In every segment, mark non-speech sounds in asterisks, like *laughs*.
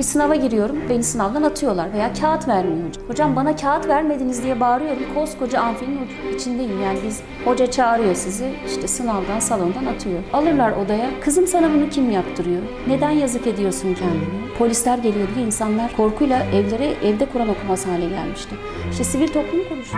Bir sınava giriyorum, beni sınavdan atıyorlar veya kağıt vermiyor hocam. Bana kağıt vermediniz diye bağırıyorum. Koskoca amfinin içindeyim yani biz hoca çağırıyor sizi işte sınavdan salondan atıyor. Alırlar odaya. Kızım sana bunu kim yaptırıyor? Neden yazık ediyorsun kendini? Polisler geliyor diye insanlar korkuyla evlere evde Kur'an okumaz hale gelmişti. İşte sivil toplum kuruluşu.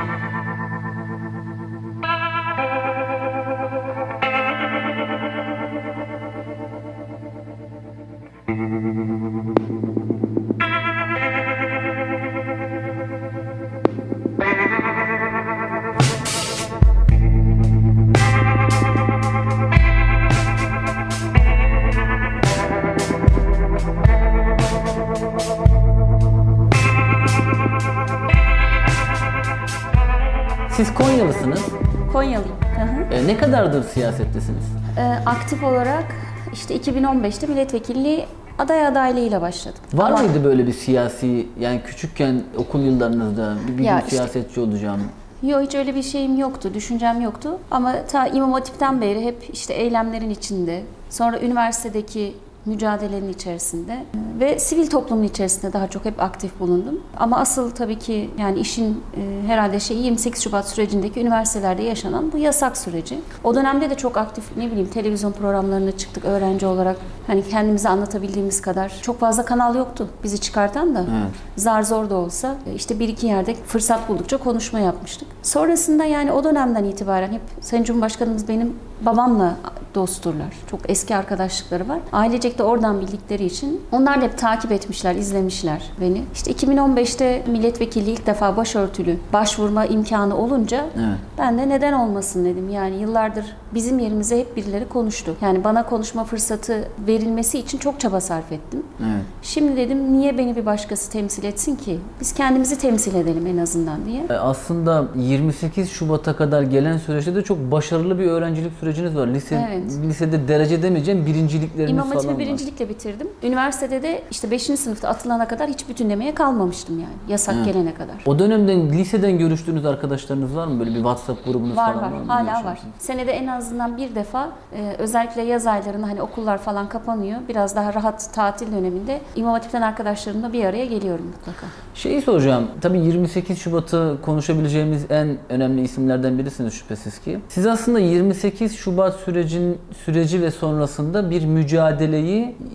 Siz Konyalısınız. Konyalıyım. Hı hı. E, ne kadardır siyasettesiniz? Ee, aktif olarak işte 2015'te milletvekilliği aday adaylığıyla başladım. Var Ama- mıydı böyle bir siyasi, yani küçükken okul yıllarınızda bir, bir Ya gün işte- siyasetçi olacağım? Yok hiç öyle bir şeyim yoktu, düşüncem yoktu. Ama ta İmam Hatip'ten beri hep işte eylemlerin içinde, sonra üniversitedeki mücadelenin içerisinde ve sivil toplumun içerisinde daha çok hep aktif bulundum. Ama asıl tabii ki yani işin e, herhalde şey 28 Şubat sürecindeki üniversitelerde yaşanan bu yasak süreci. O dönemde de çok aktif ne bileyim televizyon programlarına çıktık öğrenci olarak. Hani kendimizi anlatabildiğimiz kadar çok fazla kanal yoktu bizi çıkartan da. Evet. Zar zor da olsa e, işte bir iki yerde fırsat buldukça konuşma yapmıştık. Sonrasında yani o dönemden itibaren hep Sayın Cumhurbaşkanımız benim babamla dostturlar. Çok eski arkadaşlıkları var. Ailecek de oradan bildikleri için onlar da hep takip etmişler, izlemişler beni. İşte 2015'te milletvekilliği ilk defa başörtülü başvurma imkanı olunca Evet. ben de neden olmasın dedim. Yani yıllardır bizim yerimize hep birileri konuştu. Yani bana konuşma fırsatı verilmesi için çok çaba sarf ettim. Evet. Şimdi dedim niye beni bir başkası temsil etsin ki? Biz kendimizi temsil edelim en azından diye. E, Aslında 28 Şubat'a kadar gelen süreçte de çok başarılı bir öğrencilik süreciniz var. Lise, Evet. Lisede derece demeyeceğim birincilikleriniz İmam falan var. Birincilikle bitirdim. Üniversitede de işte 5. sınıfta atılana kadar hiç bütünlemeye kalmamıştım yani. Yasak Evet. gelene kadar. O dönemden liseden görüştüğünüz arkadaşlarınız var mı? Böyle bir WhatsApp grubunuz Var falan var, var mı? hala var. Senede en azından bir defa e, özellikle yaz aylarında hani okullar falan kapanıyor. Biraz daha rahat tatil döneminde İmam Hatip'ten arkadaşlarımla bir araya geliyorum mutlaka. Şeyi soracağım. Tabii 28 Şubat'ı konuşabileceğimiz en önemli isimlerden birisiniz şüphesiz ki. Siz aslında 28 Şubat sürecin süreci ve sonrasında bir mücadeleyi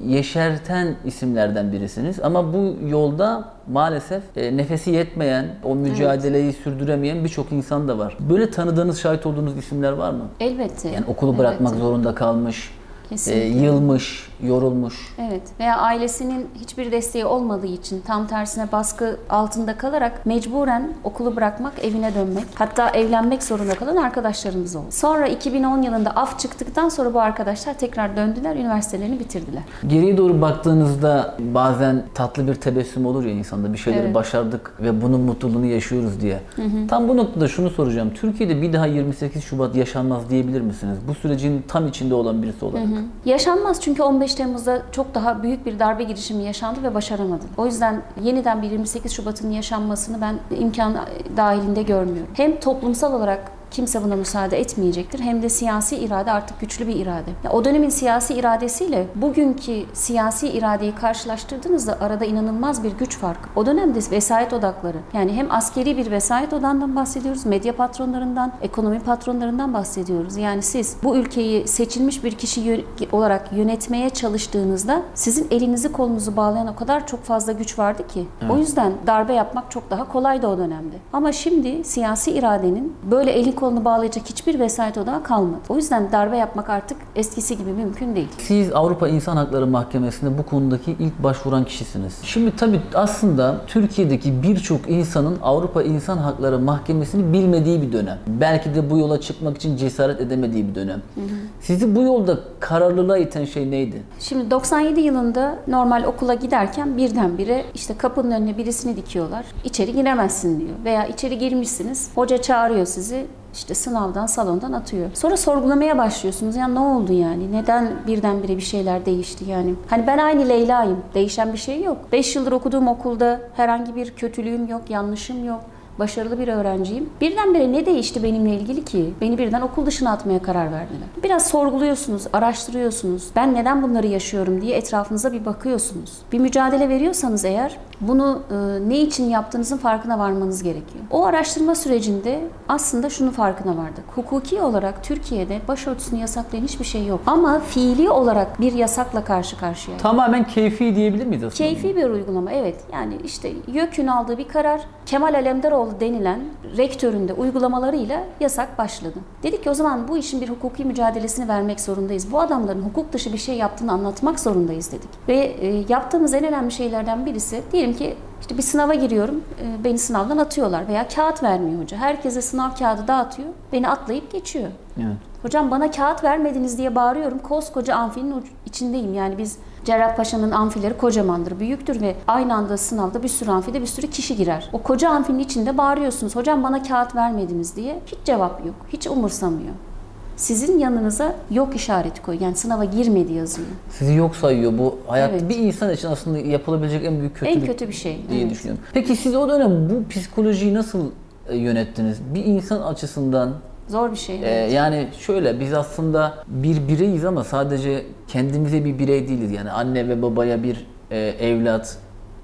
yeşerten isimlerden birisiniz. Ama bu yolda maalesef e, nefesi yetmeyen, o mücadeleyi sürdüremeyen birçok insan da var. Böyle tanıdığınız, şahit olduğunuz isimler var mı? Elbette. Yani okulu bırakmak Elbette. zorunda kalmış, e, Kesinlikle. yılmış, yorulmuş. Evet veya ailesinin hiçbir desteği olmadığı için tam tersine baskı altında kalarak mecburen okulu bırakmak, evine dönmek, hatta evlenmek zorunda kalan arkadaşlarımız oldu. Sonra 2010 yılında af çıktıktan sonra bu arkadaşlar tekrar döndüler, üniversitelerini bitirdiler. Geriye doğru baktığınızda bazen tatlı bir tebessüm olur ya insanda bir şeyleri Evet. başardık ve bunun mutluluğunu yaşıyoruz diye. Tam bu noktada şunu soracağım. Türkiye'de bir daha 28 Şubat yaşanmaz diyebilir misiniz? Bu sürecin tam içinde olan birisi olarak. Yaşanmaz çünkü 15 Temmuz'da çok daha büyük bir darbe girişimi yaşandı ve başaramadı. O yüzden yeniden bir 28 Şubat'ın yaşanmasını ben imkan dahilinde görmüyorum. Hem toplumsal olarak kimse buna müsaade etmeyecektir hem de siyasi irade artık güçlü bir irade. Ya o dönemin siyasi iradesiyle bugünkü siyasi iradeyi karşılaştırdığınızda arada inanılmaz bir güç farkı. O dönemde vesayet odakları yani hem askeri bir vesayet odandan bahsediyoruz, medya patronlarından, ekonomi patronlarından bahsediyoruz. Yani siz bu ülkeyi seçilmiş bir kişi yö- olarak yönetmeye çalıştığınızda sizin elinizi kolunuzu bağlayan o kadar çok fazla güç vardı ki. O yüzden darbe yapmak çok daha kolaydı o dönemde. Ama şimdi siyasi iradenin böyle elin kolunu bağlayacak hiçbir vesayet odağı kalmadı. O yüzden darbe yapmak artık eskisi gibi mümkün değil. Siz Avrupa İnsan Hakları Mahkemesi'nde bu konudaki ilk başvuran kişisiniz. Şimdi tabii aslında Türkiye'deki birçok insanın Avrupa İnsan Hakları Mahkemesi'ni bilmediği bir dönem. Belki de bu yola çıkmak için cesaret edemediği bir dönem. Sizi bu yolda kararlılığa iten şey neydi? Şimdi 97 yılında normal okula giderken birdenbire işte kapının önüne birisini dikiyorlar. İçeri giremezsin diyor. Veya içeri girmişsiniz. Hoca çağırıyor sizi. İşte sınavdan, salondan atıyor. Sonra sorgulamaya başlıyorsunuz. Ya ne oldu yani? Neden birdenbire bir şeyler değişti yani? Hani ben aynı Leyla'yım. Değişen bir şey yok. 5 yıldır okuduğum okulda herhangi bir kötülüğüm yok, yanlışım yok. Başarılı bir öğrenciyim. Birdenbire ne değişti benimle ilgili ki? Beni birden okul dışına atmaya karar verdiler. Biraz sorguluyorsunuz, araştırıyorsunuz. Ben neden bunları yaşıyorum diye etrafınıza bir bakıyorsunuz. Bir mücadele veriyorsanız eğer bunu e, ne için yaptığınızın farkına varmanız gerekiyor. O araştırma sürecinde aslında şunu farkına vardık. Hukuki olarak Türkiye'de başörtüsünü yasaklayan hiçbir şey yok. Ama fiili olarak bir yasakla karşı karşıya. Tamamen keyfi diyebilir miyiz aslında? Keyfi bir uygulama evet. Yani işte YÖK'ün aldığı bir karar Kemal Alemdaroğlu denilen rektörün de uygulamalarıyla yasak başladı. Dedik ki o zaman bu işin bir hukuki mücadelesini vermek zorundayız. Bu adamların hukuk dışı bir şey yaptığını anlatmak zorundayız dedik. Ve e, yaptığımız en önemli şeylerden birisi diyelim ki işte bir sınava giriyorum, e, beni sınavdan atıyorlar veya kağıt vermiyor hoca. Herkese sınav kağıdı dağıtıyor, beni atlayıp geçiyor. Evet. Hocam bana kağıt vermediniz diye bağırıyorum. Koskoca amfinin içindeyim. Yani biz Cerrahpaşa'nın amfileri kocamandır, büyüktür ve aynı anda sınavda bir sürü amfide bir sürü kişi girer. O koca amfinin içinde bağırıyorsunuz. Hocam bana kağıt vermediniz diye. Hiç cevap yok. Hiç umursamıyor. Sizin yanınıza yok işareti koy. Yani sınava girmedi yazıyor. Sizi yok sayıyor. Bu hayatta Evet. bir insan için aslında yapılabilecek en büyük kötülük en kötü bir şey. diye Evet. düşünüyorum. Peki siz o dönem bu psikolojiyi nasıl e, yönettiniz? Bir insan açısından Zor bir şey. e, yani şöyle biz aslında bir bireyiz ama sadece kendimize bir birey değiliz. Yani anne ve babaya bir e, evlat,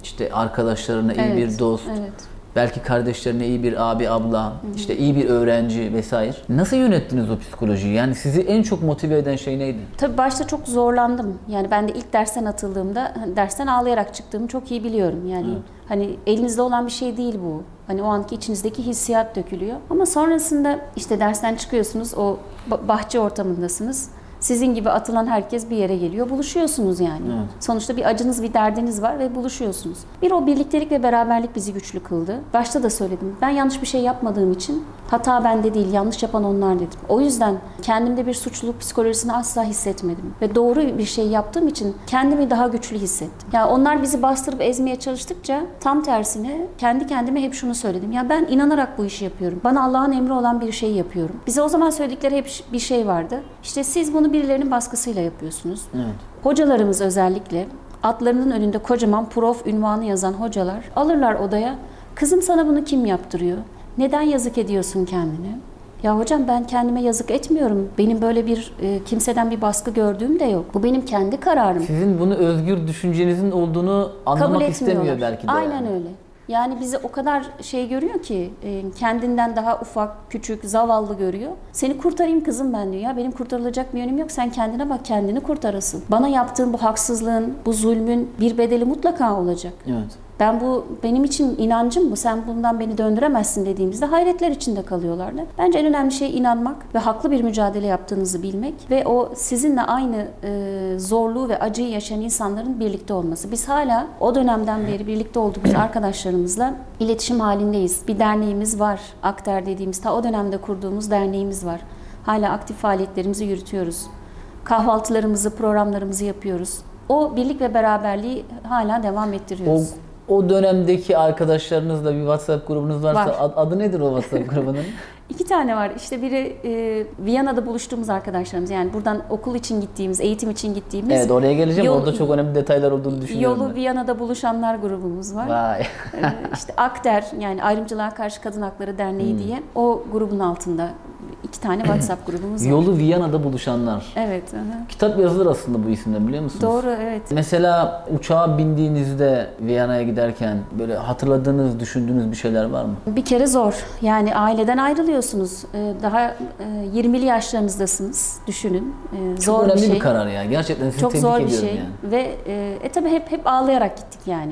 işte arkadaşlarına iyi Evet, bir dost, Evet. Belki kardeşlerine iyi bir abi, abla, işte iyi bir öğrenci vesaire. Nasıl yönettiniz o psikolojiyi? Yani sizi en çok motive eden şey neydi? Tabii başta çok zorlandım. Yani ben de ilk dersten atıldığımda hani dersten ağlayarak çıktığımı çok iyi biliyorum. Yani hani elinizde olan bir şey değil bu. Hani o anki içinizdeki hissiyat dökülüyor. Ama sonrasında işte dersten çıkıyorsunuz, o ba- bahçe ortamındasınız. Sizin gibi atılan herkes bir yere geliyor. Buluşuyorsunuz yani. Evet. Sonuçta bir acınız, bir derdiniz var ve buluşuyorsunuz. Bir o birliktelik ve beraberlik bizi güçlü kıldı. Başta da söyledim. Ben yanlış bir şey yapmadığım için hata bende değil, yanlış yapan onlar dedim. O yüzden kendimde bir suçluluk psikolojisini asla hissetmedim. Ve doğru bir şey yaptığım için kendimi daha güçlü hissettim. Ya onlar bizi bastırıp ezmeye çalıştıkça tam tersine kendi kendime hep şunu söyledim. Ya ben inanarak bu işi yapıyorum. Bana Allah'ın emri olan bir şey yapıyorum. Bize o zaman söyledikleri hep bir şey vardı. İşte siz bunu birilerinin baskısıyla yapıyorsunuz. Evet. Hocalarımız özellikle atlarının önünde kocaman prof ünvanı yazan hocalar alırlar odaya. Kızım sana bunu kim yaptırıyor? Neden yazık ediyorsun kendine? Ya hocam ben kendime yazık etmiyorum. Benim böyle bir e, kimseden bir baskı gördüğüm de yok. Bu benim kendi kararım. Sizin bunu özgür düşüncenizin olduğunu anlamak Kabul istemiyor belki de. Aynen yani. öyle. Yani bizi o kadar şey görüyor ki e, kendinden daha ufak, küçük, zavallı görüyor. Seni kurtarayım kızım ben diyor. Ya benim kurtarılacak bir yönüm yok. Sen kendine bak kendini kurtarasın. Bana yaptığın bu haksızlığın, bu zulmün bir bedeli mutlaka olacak. Evet. Ben bu benim için inancım bu. Sen bundan beni döndüremezsin dediğimizde hayretler içinde kalıyorlardı. Bence en önemli şey inanmak ve haklı bir mücadele yaptığınızı bilmek ve o sizinle aynı e, zorluğu ve acıyı yaşayan insanların birlikte olması. Biz hala o dönemden beri birlikte olduğumuz arkadaşlarımızla iletişim halindeyiz. Bir derneğimiz var. Akter dediğimiz ta o dönemde kurduğumuz derneğimiz var. Hala aktif faaliyetlerimizi yürütüyoruz. Kahvaltılarımızı, programlarımızı yapıyoruz. O birlik ve beraberliği hala devam ettiriyoruz. o dönemdeki arkadaşlarınızla bir WhatsApp grubunuz varsa Var. ad- adı nedir o WhatsApp *laughs* grubunun? İki tane var. İşte biri e, Viyana'da buluştuğumuz arkadaşlarımız. Yani buradan okul için gittiğimiz, eğitim için gittiğimiz. evet oraya geleceğim. Yol- Orada çok önemli detaylar olduğunu düşünüyorum. Yolu ben. Viyana'da buluşanlar grubumuz var. Vay. Ee, işte Akder yani Ayrımcılığa Karşı Kadın Hakları Derneği Hmm. diye o grubun altında iki tane WhatsApp *clears throat* grubumuz var. Yolu Viyana'da buluşanlar. Evet. aha. Kitap yazılır aslında bu isimden biliyor musunuz? Doğru evet. Mesela uçağa bindiğinizde Viyana'ya giderken böyle hatırladığınız, düşündüğünüz bir şeyler var mı? Bir kere zor. Yani aileden ayrılıyorsunuz. Ee, Daha e, 20'li yaşlarınızdasınız. Düşünün. Ee, Çok Zor önemli bir şey. bir karar ya. Gerçekten sizi Çok tebrik zor bir ediyorum şey yani. ve e, e tabii hep hep ağlayarak gittik yani.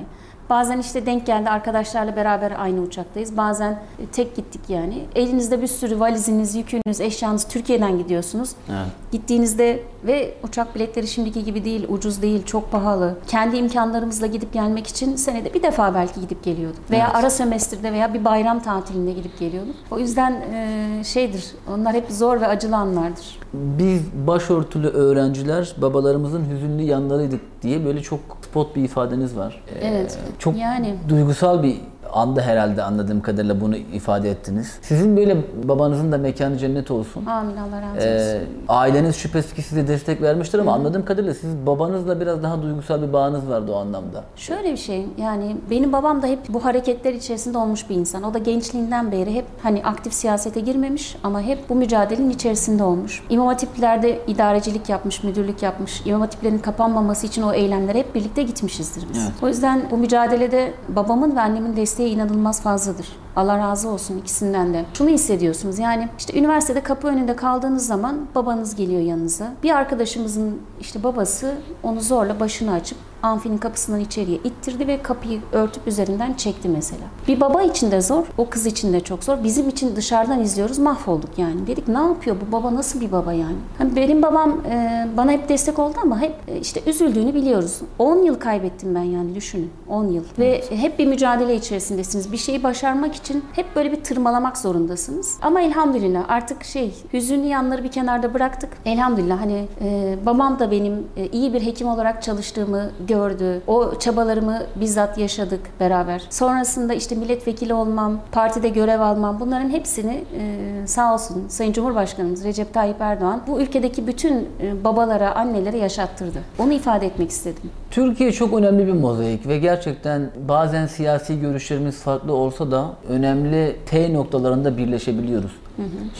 Bazen işte denk geldi arkadaşlarla beraber aynı uçaktayız. Bazen e, tek gittik yani. Elinizde bir sürü valiziniz, yükünüz, eşyanız Türkiye'den gidiyorsunuz. Evet. Gittiğinizde ve uçak biletleri şimdiki gibi değil, ucuz değil, çok pahalı. Kendi imkanlarımızla gidip gelmek için senede bir defa belki gidip geliyorduk. Veya Evet. ara sömestrde veya bir bayram tatilinde gidip geliyorduk. O yüzden e, şeydir, onlar hep zor ve acılı anlardır. Biz başörtülü öğrenciler babalarımızın hüzünlü yanlarıydık diye böyle çok spot bir ifadeniz var. Ee, Evet. Çok Yani duygusal bir anda herhalde anladığım kadarıyla bunu ifade ettiniz. Sizin böyle babanızın da mekanı cennet olsun. Amin Allah razı olsun. Ee, aileniz şüphesiz ki size destek vermiştir ama anladığım kadarıyla siz babanızla biraz daha duygusal bir bağınız vardı o anlamda. Şöyle bir şey yani benim babam da hep bu hareketler içerisinde olmuş bir insan. O da gençliğinden beri hep hani aktif siyasete girmemiş ama hep bu mücadelenin içerisinde olmuş. İmam hatiplerde idarecilik yapmış, müdürlük yapmış. İmam hatiplerin kapanmaması için o eylemlere hep birlikte gitmişizdir biz. Evet. O yüzden bu mücadelede babamın ve annemin desteği inanılmaz fazladır. Allah razı olsun ikisinden de. Şunu hissediyorsunuz yani işte üniversitede kapı önünde kaldığınız zaman babanız geliyor yanınıza. Bir arkadaşımızın işte babası onu zorla başını açıp amfinin kapısından içeriye ittirdi ve kapıyı örtüp üzerinden çekti mesela. Bir baba için de zor, o kız için de çok zor. Bizim için dışarıdan izliyoruz, mahvolduk yani. Dedik ne yapıyor bu baba nasıl bir baba yani? Hani benim babam e, bana hep destek oldu ama hep e, işte üzüldüğünü biliyoruz. 10 yıl kaybettim ben yani düşünün. 10 yıl. Ve hep bir mücadele içerisindesiniz. Bir şeyi başarmak için hep böyle bir tırmalamak zorundasınız. Ama elhamdülillah artık şey hüzünlü yanları bir kenarda bıraktık. Elhamdülillah hani e, babam da benim e, iyi bir hekim olarak çalıştığımı gördü. O çabalarımı bizzat yaşadık beraber. Sonrasında işte milletvekili olmam, partide görev almam bunların hepsini e, sağ olsun Sayın Cumhurbaşkanımız Recep Tayyip Erdoğan bu ülkedeki bütün e, babalara, annelere yaşattırdı. Onu ifade etmek istedim. Türkiye çok önemli bir mozaik ve gerçekten bazen siyasi görüşlerimiz farklı olsa da önemli T noktalarında birleşebiliyoruz.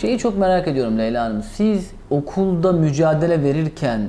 Şeyi çok merak ediyorum Leyla Hanım. Siz okulda mücadele verirken,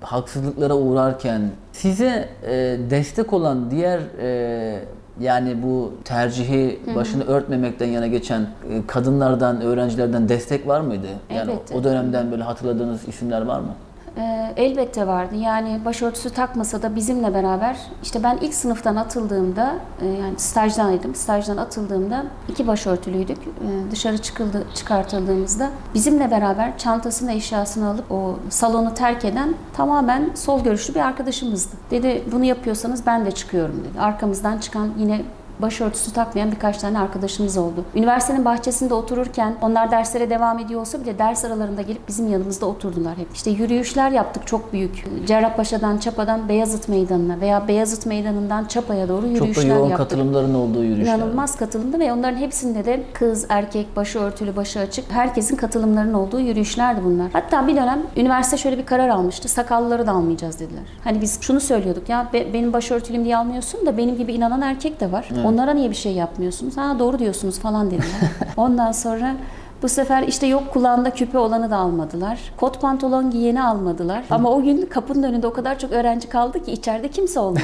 haksızlıklara uğrarken size e, destek olan diğer e, yani bu tercihi başını örtmemekten yana geçen e, kadınlardan, öğrencilerden destek var mıydı? Yani Elbette. o dönemden böyle hatırladığınız isimler var mı? Ee, elbette vardı. Yani başörtüsü takmasa da bizimle beraber işte ben ilk sınıftan atıldığımda e, yani stajdanaydım. Stajdan atıldığımda iki başörtülüydük. Ee, dışarı çıkıldı, çıkartıldığımızda bizimle beraber çantasını eşyasını alıp o salonu terk eden tamamen sol görüşlü bir arkadaşımızdı. Dedi bunu yapıyorsanız ben de çıkıyorum dedi. Arkamızdan çıkan yine başörtüsü takmayan birkaç tane arkadaşımız oldu. Üniversitenin bahçesinde otururken onlar derslere devam ediyor olsa bile ders aralarında gelip bizim yanımızda oturdular hep. İşte yürüyüşler yaptık çok büyük. Cerrahpaşa'dan Çapa'dan Beyazıt Meydanı'na veya Beyazıt Meydanı'ndan Çapa'ya doğru Çok yürüyüşler da yoğun yaptık. katılımların olduğu yürüyüşler. İnanılmaz katılımdı ve onların hepsinde de kız, erkek, başı örtülü, başı açık herkesin katılımlarının olduğu yürüyüşlerdi bunlar. Hatta bir dönem üniversite şöyle bir karar almıştı. Sakallıları da almayacağız dediler. Hani biz şunu söylüyorduk ya be- benim başörtülüyüm diye almıyorsun da benim gibi inanan erkek de var. Onlara niye bir şey yapmıyorsunuz? Ha doğru diyorsunuz falan dediler. *laughs* Ondan sonra bu sefer işte yok kulağında küpe olanı da almadılar. Kot pantolon giyeni almadılar. Ama o gün kapının önünde o kadar çok öğrenci kaldı ki içeride kimse olmadı.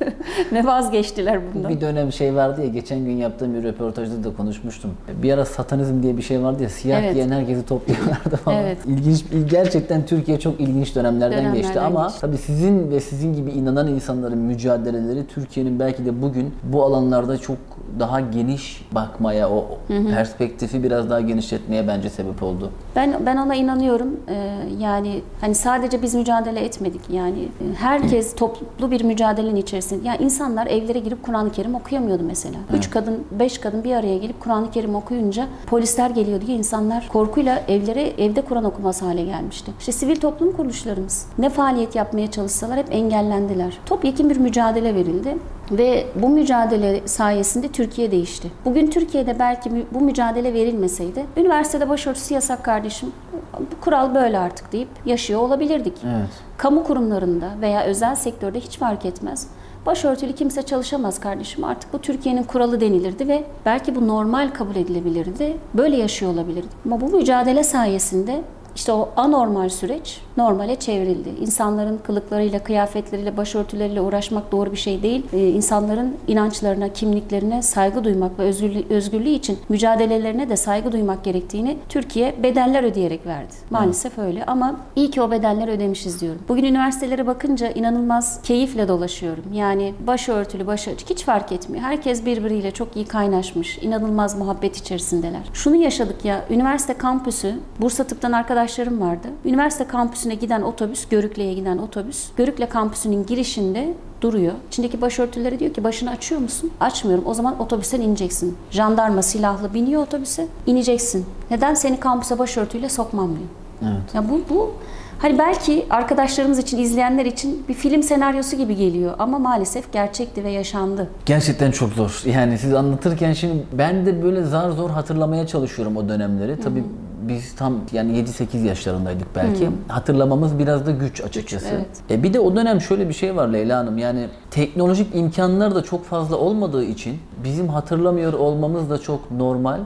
*laughs* Ve vazgeçtiler bundan. Bir dönem şey vardı ya geçen gün yaptığım bir röportajda da konuşmuştum. Bir ara satanizm diye bir şey vardı ya siyah Evet. giyen herkesi topluyorlardı falan. Evet. İlginç gerçekten Türkiye çok ilginç dönemlerden, Dönemlerden geçti ama geçti. tabii sizin ve sizin gibi inanan insanların mücadeleleri Türkiye'nin belki de bugün bu alanlarda çok daha geniş bakmaya, o perspektifi biraz daha genişletmeye bence sebep oldu. Ben ben ona inanıyorum. Ee, yani hani sadece biz mücadele etmedik. Yani e, herkes toplu bir mücadelenin içerisinde. Yani insanlar evlere girip Kur'an-ı Kerim okuyamıyordu mesela. Üç kadın, beş kadın bir araya gelip Kur'an-ı Kerim okuyunca polisler geliyor diye insanlar korkuyla evlere evde Kur'an okuması hale gelmişti. İşte sivil toplum kuruluşlarımız ne faaliyet yapmaya çalışsalar hep engellendiler. Topyekun bir mücadele verildi. Ve bu mücadele sayesinde Türkiye değişti. Bugün Türkiye'de belki bu mücadele verilmeseydi, üniversitede başörtüsü yasak kardeşim, bu kural böyle artık deyip yaşıyor olabilirdik. Evet. Kamu kurumlarında veya özel sektörde hiç fark etmez. Başörtülü kimse çalışamaz kardeşim. Artık bu Türkiye'nin kuralı denilirdi ve belki bu normal kabul edilebilirdi. Böyle yaşıyor olabilirdik. Ama bu mücadele sayesinde işte o anormal süreç normale çevrildi. İnsanların kılıklarıyla, kıyafetleriyle, başörtüleriyle uğraşmak doğru bir şey değil. Ee, insanların inançlarına, kimliklerine saygı duymak ve özgürlüğü, özgürlüğü için mücadelelerine de saygı duymak gerektiğini Türkiye bedeller ödeyerek verdi. Maalesef öyle ama iyi ki o bedeller ödemişiz diyorum. Bugün üniversitelere bakınca inanılmaz keyifle dolaşıyorum. Yani başörtülü, açık hiç fark etmiyor. Herkes birbiriyle çok iyi kaynaşmış. inanılmaz muhabbet içerisindeler. Şunu yaşadık ya, üniversite kampüsü, Bursa Tıp'tan arkadaşlarım vardı. Üniversite kampüsüne giden otobüs, Görükle'ye giden otobüs, Görükle kampüsünün girişinde duruyor. İçindeki başörtüleri diyor ki başını açıyor musun? Açmıyorum. O zaman otobüsten ineceksin. Jandarma silahlı biniyor otobüse. ineceksin. Neden? Seni kampüse başörtüyle sokmam diyor. Evet. Ya bu bu Hani belki arkadaşlarımız için, izleyenler için bir film senaryosu gibi geliyor ama maalesef gerçekti ve yaşandı. Gerçekten çok zor. Yani siz anlatırken şimdi ben de böyle zar zor hatırlamaya çalışıyorum o dönemleri. Tabii biz tam yani 7-8 yaşlarındaydık belki. Hatırlamamız biraz da güç açıkçası. evet. E bir de o dönem şöyle bir şey var Leyla Hanım. Yani teknolojik imkanlar da çok fazla olmadığı için bizim hatırlamıyor olmamız da çok normal.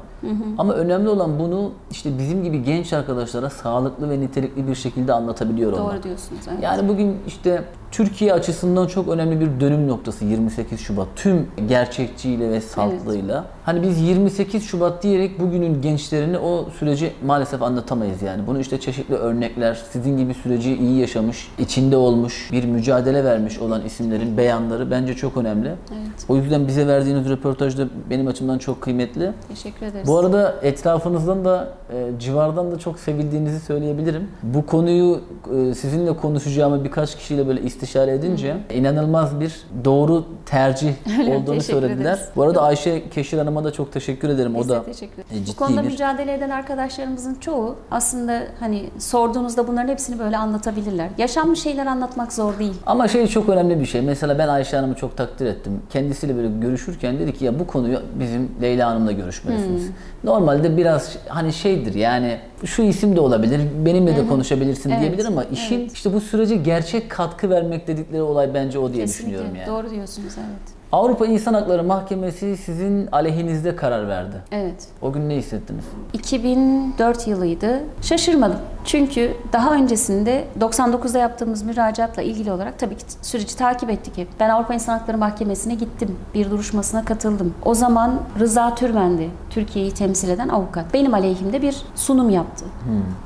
Ama önemli olan bunu işte bizim gibi genç arkadaşlara sağlıklı ve nitelikli bir şekilde anlatabiliyor olmak. Doğru diyorsunuz. Evet. Yani bugün işte Türkiye açısından çok önemli bir dönüm noktası 28 Şubat. Tüm gerçekçiyle ve saltlığıyla. Hani biz 28 Şubat diyerek bugünün gençlerini o süreci maalesef anlatamayız yani. Bunu işte çeşitli örnekler, sizin gibi süreci iyi yaşamış, içinde olmuş, bir mücadele vermiş olan isimlerin beyanları bence çok önemli. Evet. O yüzden bize verdiğiniz röportaj da benim açımdan çok kıymetli. Teşekkür ederiz. Bu arada etrafınızdan da e, civardan da çok sevildiğinizi söyleyebilirim. Bu konuyu e, sizinle konuşacağımı birkaç kişiyle böyle istişare edince inanılmaz bir doğru tercih *laughs* Öyle, olduğunu söylediler. ederiz. Bu arada Ayşe Keşir Hanım'a da çok teşekkür ederim. Biz o da teşekkür ciddi Bu konuda bir- mücadele eden arkadaşlarımızın çoğu aslında hani sorduğunuzda bunların hepsini böyle anlatabilirler. Yaşanmış şeyler anlatmak zor değil. Ama şey çok önemli bir şey. Mesela ben Ayşe Hanım'ı çok takdir ettim. Kendisiyle böyle görüşürken dedi ki ya bu konuyu bizim Leyla Hanım'la görüşmelisiniz. Hmm. Normalde biraz hani şeydir yani şu isim de olabilir, benimle de konuşabilirsin Evet, diyebilir ama işin evet. işte bu sürece gerçek katkı vermek dedikleri olay bence o diye Kesinlikle. düşünüyorum yani. Doğru diyorsunuz evet. Avrupa İnsan Hakları Mahkemesi sizin aleyhinizde karar verdi. Evet. O gün ne hissettiniz? 2004 yılıydı. Şaşırmadım. Çünkü daha öncesinde 99'da yaptığımız müracaatla ilgili olarak tabii ki süreci takip ettik hep. Ben Avrupa İnsan Hakları Mahkemesi'ne gittim. Bir duruşmasına katıldım. O zaman Rıza Türmendi, Türkiye'yi temsil eden avukat. Benim aleyhimde bir sunum yaptı.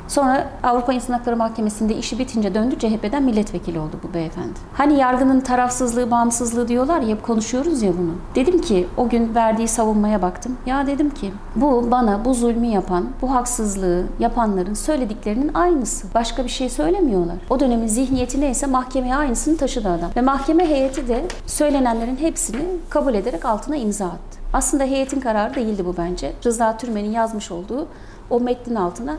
Sonra Avrupa İnsan Hakları Mahkemesi'nde işi bitince döndü CHP'den milletvekili oldu bu beyefendi. Hani yargının tarafsızlığı, bağımsızlığı diyorlar ya hep konuşuyoruz ya bunu. Dedim ki o gün verdiği savunmaya baktım. Ya dedim ki bu bana bu zulmü yapan, bu haksızlığı yapanların söylediklerinin aynısı. Başka bir şey söylemiyorlar. O dönemin zihniyeti neyse mahkemeye aynısını taşıdı adam. Ve mahkeme heyeti de söylenenlerin hepsini kabul ederek altına imza attı. Aslında heyetin kararı değildi bu bence. Rıza Türmen'in yazmış olduğu o metnin altına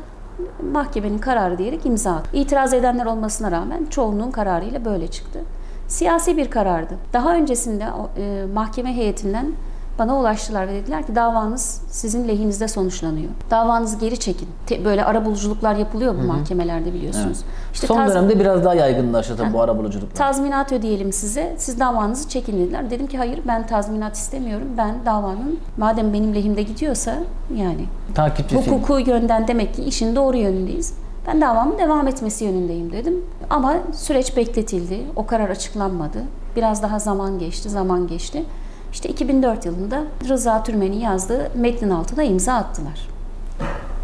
mahkemenin kararı diyerek imza attı. İtiraz edenler olmasına rağmen çoğunluğun kararıyla böyle çıktı. Siyasi bir karardı. Daha öncesinde e, mahkeme heyetinden bana ulaştılar ve dediler ki davanız sizin lehinizde sonuçlanıyor. Davanızı geri çekin. Te- böyle arabuluculuklar yapılıyor bu mahkemelerde biliyorsunuz. İşte Son taz- dönemde biraz daha yaygınlaştı tabii bu arabuluculuklar. tazminat ödeyelim size. Siz davanızı çekin dediler. Dedim ki hayır ben tazminat istemiyorum. Ben davanın madem benim lehimde gidiyorsa yani Takipçisiyim. hukuku yönden demek ki işin doğru yönündeyiz. Ben davamın devam etmesi yönündeyim dedim. Ama süreç bekletildi. O karar açıklanmadı. Biraz daha zaman geçti, zaman geçti. İşte 2004 yılında Rıza Türmen'in yazdığı metnin altına imza attılar.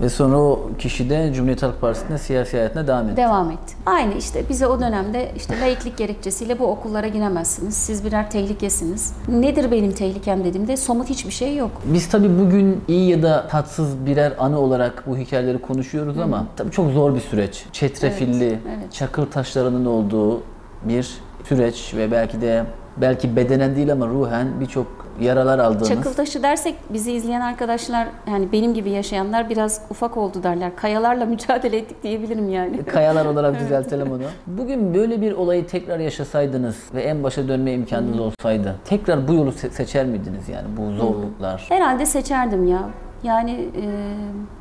Ve sonra o kişi de Cumhuriyet Halk Partisi'nde siyasi hayatına devam etti. Devam etti. Aynı işte bize o dönemde işte laiklik gerekçesiyle bu okullara giremezsiniz. Siz birer tehlikesiniz. Nedir benim tehlikem dediğimde somut hiçbir şey yok. Biz tabii bugün iyi ya da tatsız birer anı olarak bu hikayeleri konuşuyoruz ama tabii çok zor bir süreç. Çetrefilli, Evet, evet. çakır taşlarının olduğu bir süreç ve belki de belki bedenen değil ama ruhen birçok yaralar aldığınız. Çakıl taşı dersek bizi izleyen arkadaşlar yani benim gibi yaşayanlar biraz ufak oldu derler. Kayalarla *laughs* mücadele ettik diyebilirim yani. Kayalar olarak *laughs* düzeltelim onu. Bugün böyle bir olayı tekrar yaşasaydınız ve en başa dönme imkanınız olsaydı tekrar bu yolu se- seçer miydiniz yani bu zorluklar? Herhalde seçerdim ya. Yani e,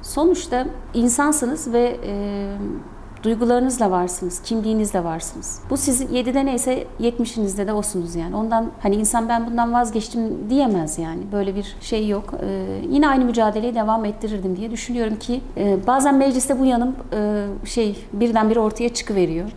sonuçta insansınız ve e, duygularınızla varsınız, kimliğinizle varsınız. Bu sizin 7'de neyse 70'inizde de olsunuz yani. Ondan hani insan ben bundan vazgeçtim diyemez yani. Böyle bir şey yok. E, yine aynı mücadeleyi devam ettirirdim diye düşünüyorum ki e, bazen mecliste bu yanım e, şey birdenbire ortaya çıkıveriyor.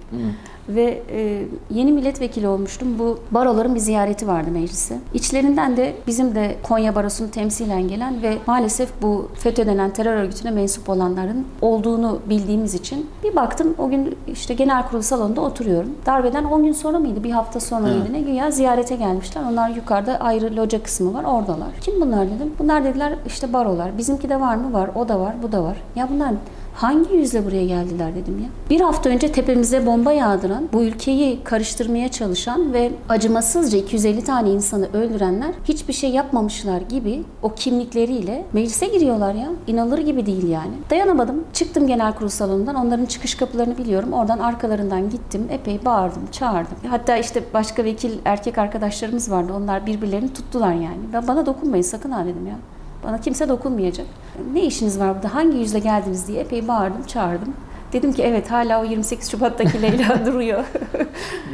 Ve e, yeni milletvekili olmuştum. Bu baroların bir ziyareti vardı meclise. İçlerinden de bizim de Konya Barosu'nu temsilen gelen ve maalesef bu FETÖ denen terör örgütüne mensup olanların olduğunu bildiğimiz için bir baktım o gün işte genel kurul salonunda oturuyorum. Darbeden 10 gün sonra mıydı? Bir hafta sonra mıydı? Ne güya ziyarete gelmişler. Onlar yukarıda ayrı loca kısmı var. Oradalar. Kim bunlar dedim. Bunlar dediler işte barolar. Bizimki de var mı? Var. O da var. Bu da var. Ya bunlar Hangi yüzle buraya geldiler dedim ya. Bir hafta önce tepemize bomba yağdıran, bu ülkeyi karıştırmaya çalışan ve acımasızca 250 tane insanı öldürenler hiçbir şey yapmamışlar gibi o kimlikleriyle meclise giriyorlar ya. İnanılır gibi değil yani. Dayanamadım. Çıktım genel kurul salonundan. Onların çıkış kapılarını biliyorum. Oradan arkalarından gittim. Epey bağırdım, çağırdım. Hatta işte başka vekil erkek arkadaşlarımız vardı. Onlar birbirlerini tuttular yani. Ben bana dokunmayın sakın ha dedim ya. Bana kimse dokunmayacak. Ne işiniz var burada? Hangi yüzle geldiniz diye epey bağırdım, çağırdım. Dedim ki evet hala o 28 Şubat'taki Leyla *laughs* duruyor.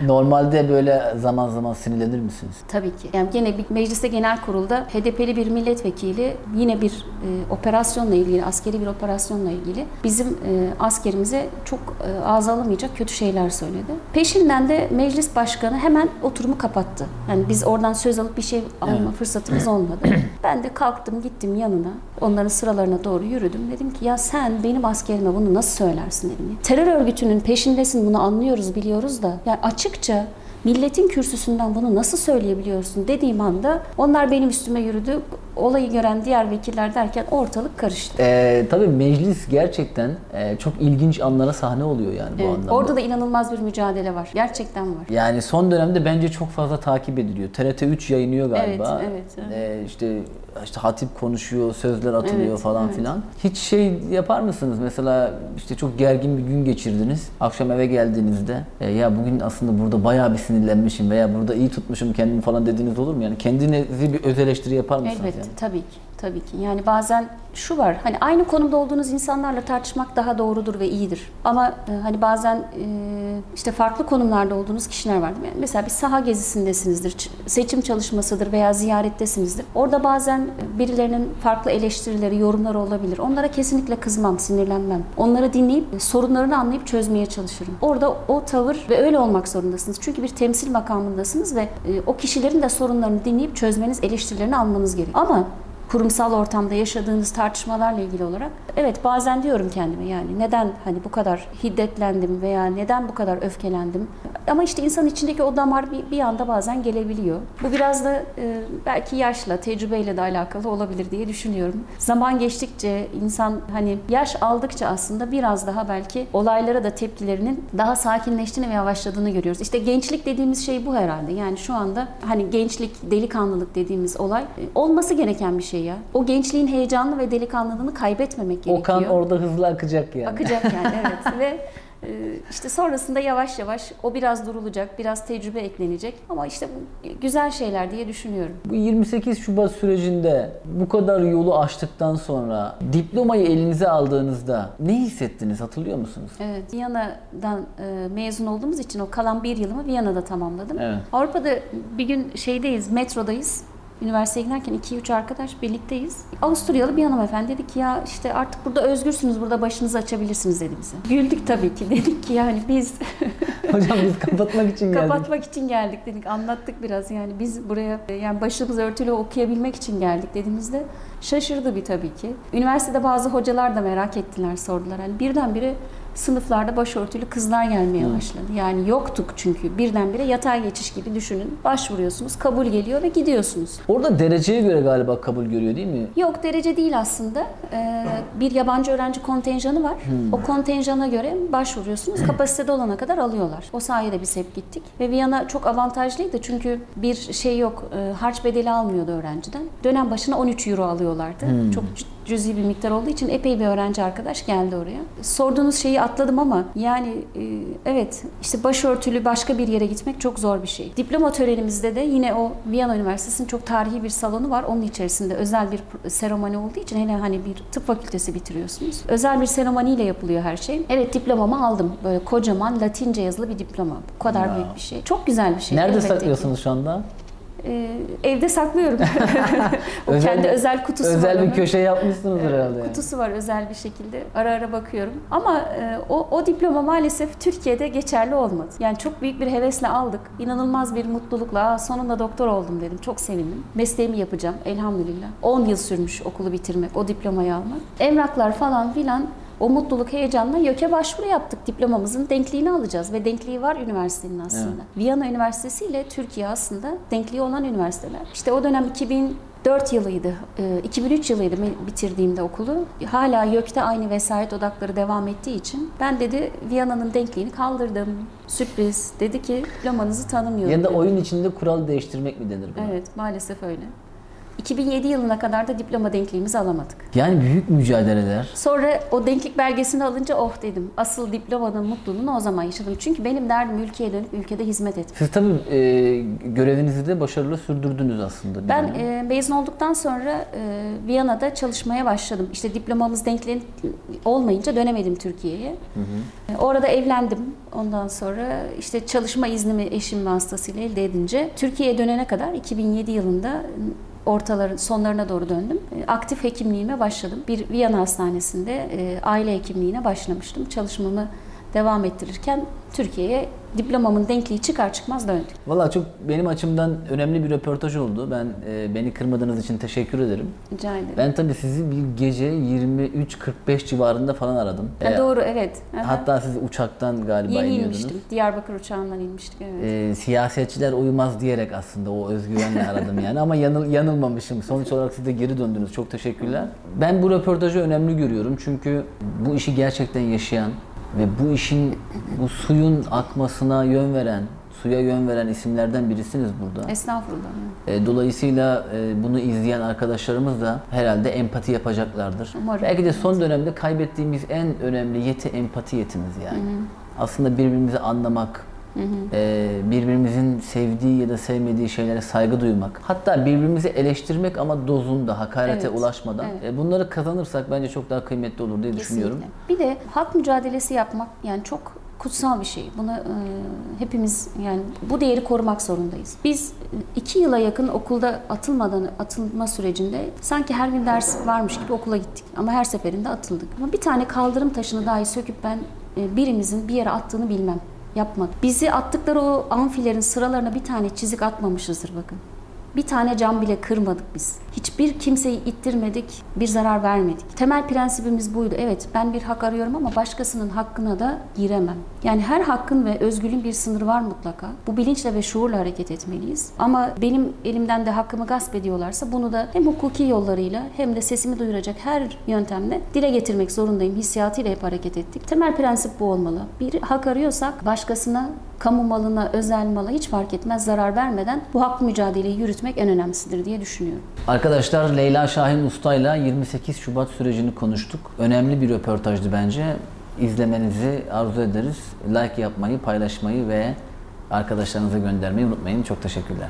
Normalde böyle zaman zaman sinirlenir misiniz? Tabii ki. Yani gene bir mecliste genel kurulda HDP'li bir milletvekili yine bir e, operasyonla ilgili, askeri bir operasyonla ilgili bizim e, askerimize çok e, ağza alamayacak kötü şeyler söyledi. Peşinden de meclis başkanı hemen oturumu kapattı. Yani biz oradan söz alıp bir şey alma Evet. fırsatımız olmadı. *clears throat* ben de kalktım gittim yanına. Onların sıralarına doğru yürüdüm. Dedim ki ya sen benim askerime bunu nasıl söylersin. Terör örgütünün peşindesin bunu anlıyoruz biliyoruz da. Yani açıkça milletin kürsüsünden bunu nasıl söyleyebiliyorsun dediğim anda onlar benim üstüme yürüdü. Olayı gören diğer vekiller derken ortalık karıştı. Ee, tabii meclis gerçekten e, çok ilginç anlara sahne oluyor yani bu Evet, anlamda. orada da inanılmaz bir mücadele var. Gerçekten var. Yani son dönemde bence çok fazla takip ediliyor. TRT 3 yayınlıyor galiba. Evet, evet, evet. Ee, işte işte hatip konuşuyor, sözler atılıyor Evet, falan evet. filan. Hiç şey yapar mısınız? Mesela işte çok gergin bir gün geçirdiniz. Akşam eve geldiğinizde e, ya bugün aslında burada bayağı bir sinirlenmişim veya burada iyi tutmuşum kendimi falan dediğiniz olur mu? Yani kendinizi bir öz eleştiri yapar mısınız? Elbette yani? Tabii ki. Tabii ki. Yani bazen şu var. Hani aynı konumda olduğunuz insanlarla tartışmak daha doğrudur ve iyidir. Ama e, hani bazen e, işte farklı konumlarda olduğunuz kişiler var. Mesela bir saha gezisindesinizdir, seçim çalışmasıdır veya ziyarettesinizdir. Orada bazen birilerinin farklı eleştirileri, yorumları olabilir. Onlara kesinlikle kızmam, sinirlenmem. Onları dinleyip sorunlarını anlayıp çözmeye çalışırım. Orada o tavır ve öyle olmak zorundasınız. Çünkü bir temsil makamındasınız ve e, o kişilerin de sorunlarını dinleyip çözmeniz, eleştirilerini almanız gerekiyor. Ama kurumsal ortamda yaşadığınız tartışmalarla ilgili olarak evet bazen diyorum kendime yani neden hani bu kadar hiddetlendim veya neden bu kadar öfkelendim ama işte insan içindeki o damar bir, bir anda bazen gelebiliyor. Bu biraz da e, belki yaşla, tecrübeyle de alakalı olabilir diye düşünüyorum. Zaman geçtikçe insan hani yaş aldıkça aslında biraz daha belki olaylara da tepkilerinin daha sakinleştiğini ve yavaşladığını görüyoruz. İşte gençlik dediğimiz şey bu herhalde. Yani şu anda hani gençlik, delikanlılık dediğimiz olay e, olması gereken bir şey ya. O gençliğin heyecanlı ve delikanlılığını kaybetmemek gerekiyor. O kan orada hızlı akacak yani. Akacak yani *laughs* evet ve e, işte sonrasında yavaş yavaş o biraz durulacak, biraz tecrübe eklenecek ama işte bu güzel şeyler diye düşünüyorum. Bu 28 Şubat sürecinde bu kadar yolu aştıktan sonra diplomayı elinize aldığınızda ne hissettiniz hatırlıyor musunuz? Evet, Viyana'dan e, mezun olduğumuz için o kalan bir yılımı Viyana'da tamamladım. Evet. Avrupa'da bir gün şeydeyiz, metrodayız. Üniversiteye giderken 2-3 arkadaş birlikteyiz. Avusturyalı bir hanımefendi dedi ki ya işte artık burada özgürsünüz, burada başınızı açabilirsiniz dedi bize. Güldük tabii ki. *laughs* Dedik ki yani biz *laughs* Hocam biz kapatmak için geldik. kapatmak için geldik dedik. Anlattık biraz yani biz buraya yani başımız örtülü okuyabilmek için geldik dediğimizde şaşırdı bir tabii ki. Üniversitede bazı hocalar da merak ettiler, sordular. Hani birdenbire sınıflarda başörtülü kızlar gelmeye başladı. Yani yoktuk çünkü birdenbire yatay geçiş gibi düşünün. Başvuruyorsunuz, kabul geliyor ve gidiyorsunuz. Orada dereceye göre galiba kabul görüyor değil mi? Yok derece değil aslında. Ee, bir yabancı öğrenci kontenjanı var. O kontenjana göre başvuruyorsunuz. Kapasitede olana kadar alıyorlar. O sayede biz hep gittik. Ve Viyana çok avantajlıydı çünkü bir şey yok. e, harç bedeli almıyordu öğrenciden. Dönem başına 13 euro alıyorlardı. Çok cü- cüzi bir miktar olduğu için epey bir öğrenci arkadaş geldi oraya. Sorduğunuz şeyi atladım ama yani e, evet işte başörtülü başka bir yere gitmek çok zor bir şey. Diploma törenimizde de yine o Viyana Üniversitesi'nin çok tarihi bir salonu var. Onun içerisinde özel bir seremoni olduğu için hele hani bir tıp fakültesi bitiriyorsunuz. Özel bir seremoniyle yapılıyor her şey. Evet diplomamı aldım. Böyle kocaman Latince yazılı bir diploma. Bu kadar Wow. büyük bir şey. Çok güzel bir şey. Nerede ki. saklıyorsunuz şu anda? Ee, evde saklıyorum. *laughs* o Özel kendi özel kutusu var. Özel bir köşe yapmışsınız Evet, herhalde. yani. Kutusu var özel bir şekilde. Ara ara bakıyorum. Ama e, o, o diploma maalesef Türkiye'de geçerli olmadı. Yani çok büyük bir hevesle aldık. İnanılmaz bir mutlulukla Aa, sonunda doktor oldum dedim. Çok sevindim. Mesleğimi yapacağım elhamdülillah. 10 yıl sürmüş okulu bitirmek, o diplomayı almak. Emraklar falan filan O mutluluk heyecanla YÖK'e başvuru yaptık. Diplomamızın denkliğini alacağız ve denkliği var üniversitenin aslında. Viyana Üniversitesi ile Türkiye aslında denkliği olan üniversiteler. İşte o dönem 2004 yılıydı. Ee, 2003 yılıydı ben bitirdiğimde okulu. Hala YÖK'te aynı vesayet odakları devam ettiği için ben dedi Viyana'nın denkliğini kaldırdım. Sürpriz. Dedi ki diplomanızı tanımıyorum. Ya da dedi. oyun içinde kural değiştirmek mi denir buna? Evet maalesef öyle. 2007 yılına kadar da diploma denkliğimizi alamadık. Yani büyük mücadeleler. Sonra o denklik belgesini alınca oh dedim. Asıl diplomanın mutluluğunu o zaman yaşadım. Çünkü benim derdim ülkeye dönüp ülkede hizmet etmek. Siz tabii e, görevinizi de başarılı sürdürdünüz aslında. Ben e, mezun olduktan sonra e, Viyana'da çalışmaya başladım. İşte diplomamız denkliğin olmayınca dönemedim Türkiye'ye. E, Orada evlendim. Ondan sonra işte çalışma iznimi eşim vasıtasıyla elde edince Türkiye'ye dönene kadar 2007 yılında ortaların sonlarına doğru döndüm. E, Aktif hekimliğime başladım. Bir Viyana hastanesinde e, aile hekimliğine başlamıştım. Çalışmamı devam ettirirken Türkiye'ye diplomamın denkliği çıkar çıkmaz döndüm. Valla çok benim açımdan önemli bir röportaj oldu. Ben e, beni kırmadığınız için teşekkür ederim. Rica ederim. Ben tabii sizi bir gece 23.45 civarında falan aradım. Ha, E, doğru evet. Aha. Hatta siz uçaktan galiba Yeni iniyordunuz. inmiştim. Diyarbakır uçağından inmiştik evet. E, siyasetçiler uyumaz diyerek aslında o özgüvenle aradım yani ama yanıl, yanılmamışım. Sonuç olarak siz de geri döndünüz. Çok teşekkürler. Ben bu röportajı önemli görüyorum çünkü bu işi gerçekten yaşayan ve bu işin bu suyun akmasına yön veren, suya yön veren isimlerden birisiniz burada. Estağfurullah. E, Dolayısıyla e, bunu izleyen arkadaşlarımız da herhalde empati yapacaklardır. Umarım. Belki de son dönemde kaybettiğimiz en önemli yeti empati yetimiz yani. Aslında birbirimizi anlamak, e, birbirimizin sevdiği ya da sevmediği şeylere saygı duymak, hatta birbirimizi eleştirmek ama dozunda, hakarete Evet. ulaşmadan. Evet. E, bunları kazanırsak bence çok daha kıymetli olur diye düşünüyorum. Kesinlikle. Bir de hak mücadelesi yapmak yani çok kutsal bir şey. Bunu e, hepimiz yani bu değeri korumak zorundayız. Biz e, iki yıla yakın okulda atılmadan atılma sürecinde sanki her gün ders varmış gibi okula gittik. Ama her seferinde atıldık. Ama bir tane kaldırım taşını dahi söküp ben e, birimizin bir yere attığını bilmem. Yapmadım. Bizi attıkları o amfilerin sıralarına bir tane çizik atmamışızdır bakın. Bir tane cam bile kırmadık biz. Hiçbir kimseyi ittirmedik, bir zarar vermedik. Temel prensibimiz buydu. Evet ben bir hak arıyorum ama başkasının hakkına da giremem. Yani her hakkın ve özgürlüğün bir sınırı var mutlaka. Bu bilinçle ve şuurla hareket etmeliyiz. Ama benim elimden de hakkımı gasp ediyorlarsa bunu da hem hukuki yollarıyla hem de sesimi duyuracak her yöntemle dile getirmek zorundayım. Hissiyatıyla hep hareket ettik. Temel prensip bu olmalı. Bir hak arıyorsak başkasına kamu malına, özel mala hiç fark etmez zarar vermeden bu hak mücadeleyi yürütmek en önemlisidir diye düşünüyorum. Arkadaşlar Leyla Şahin Usta'yla 28 Şubat sürecini konuştuk. Önemli bir röportajdı bence. İzlemenizi arzu ederiz. Like yapmayı, paylaşmayı ve arkadaşlarınıza göndermeyi unutmayın. Çok teşekkürler.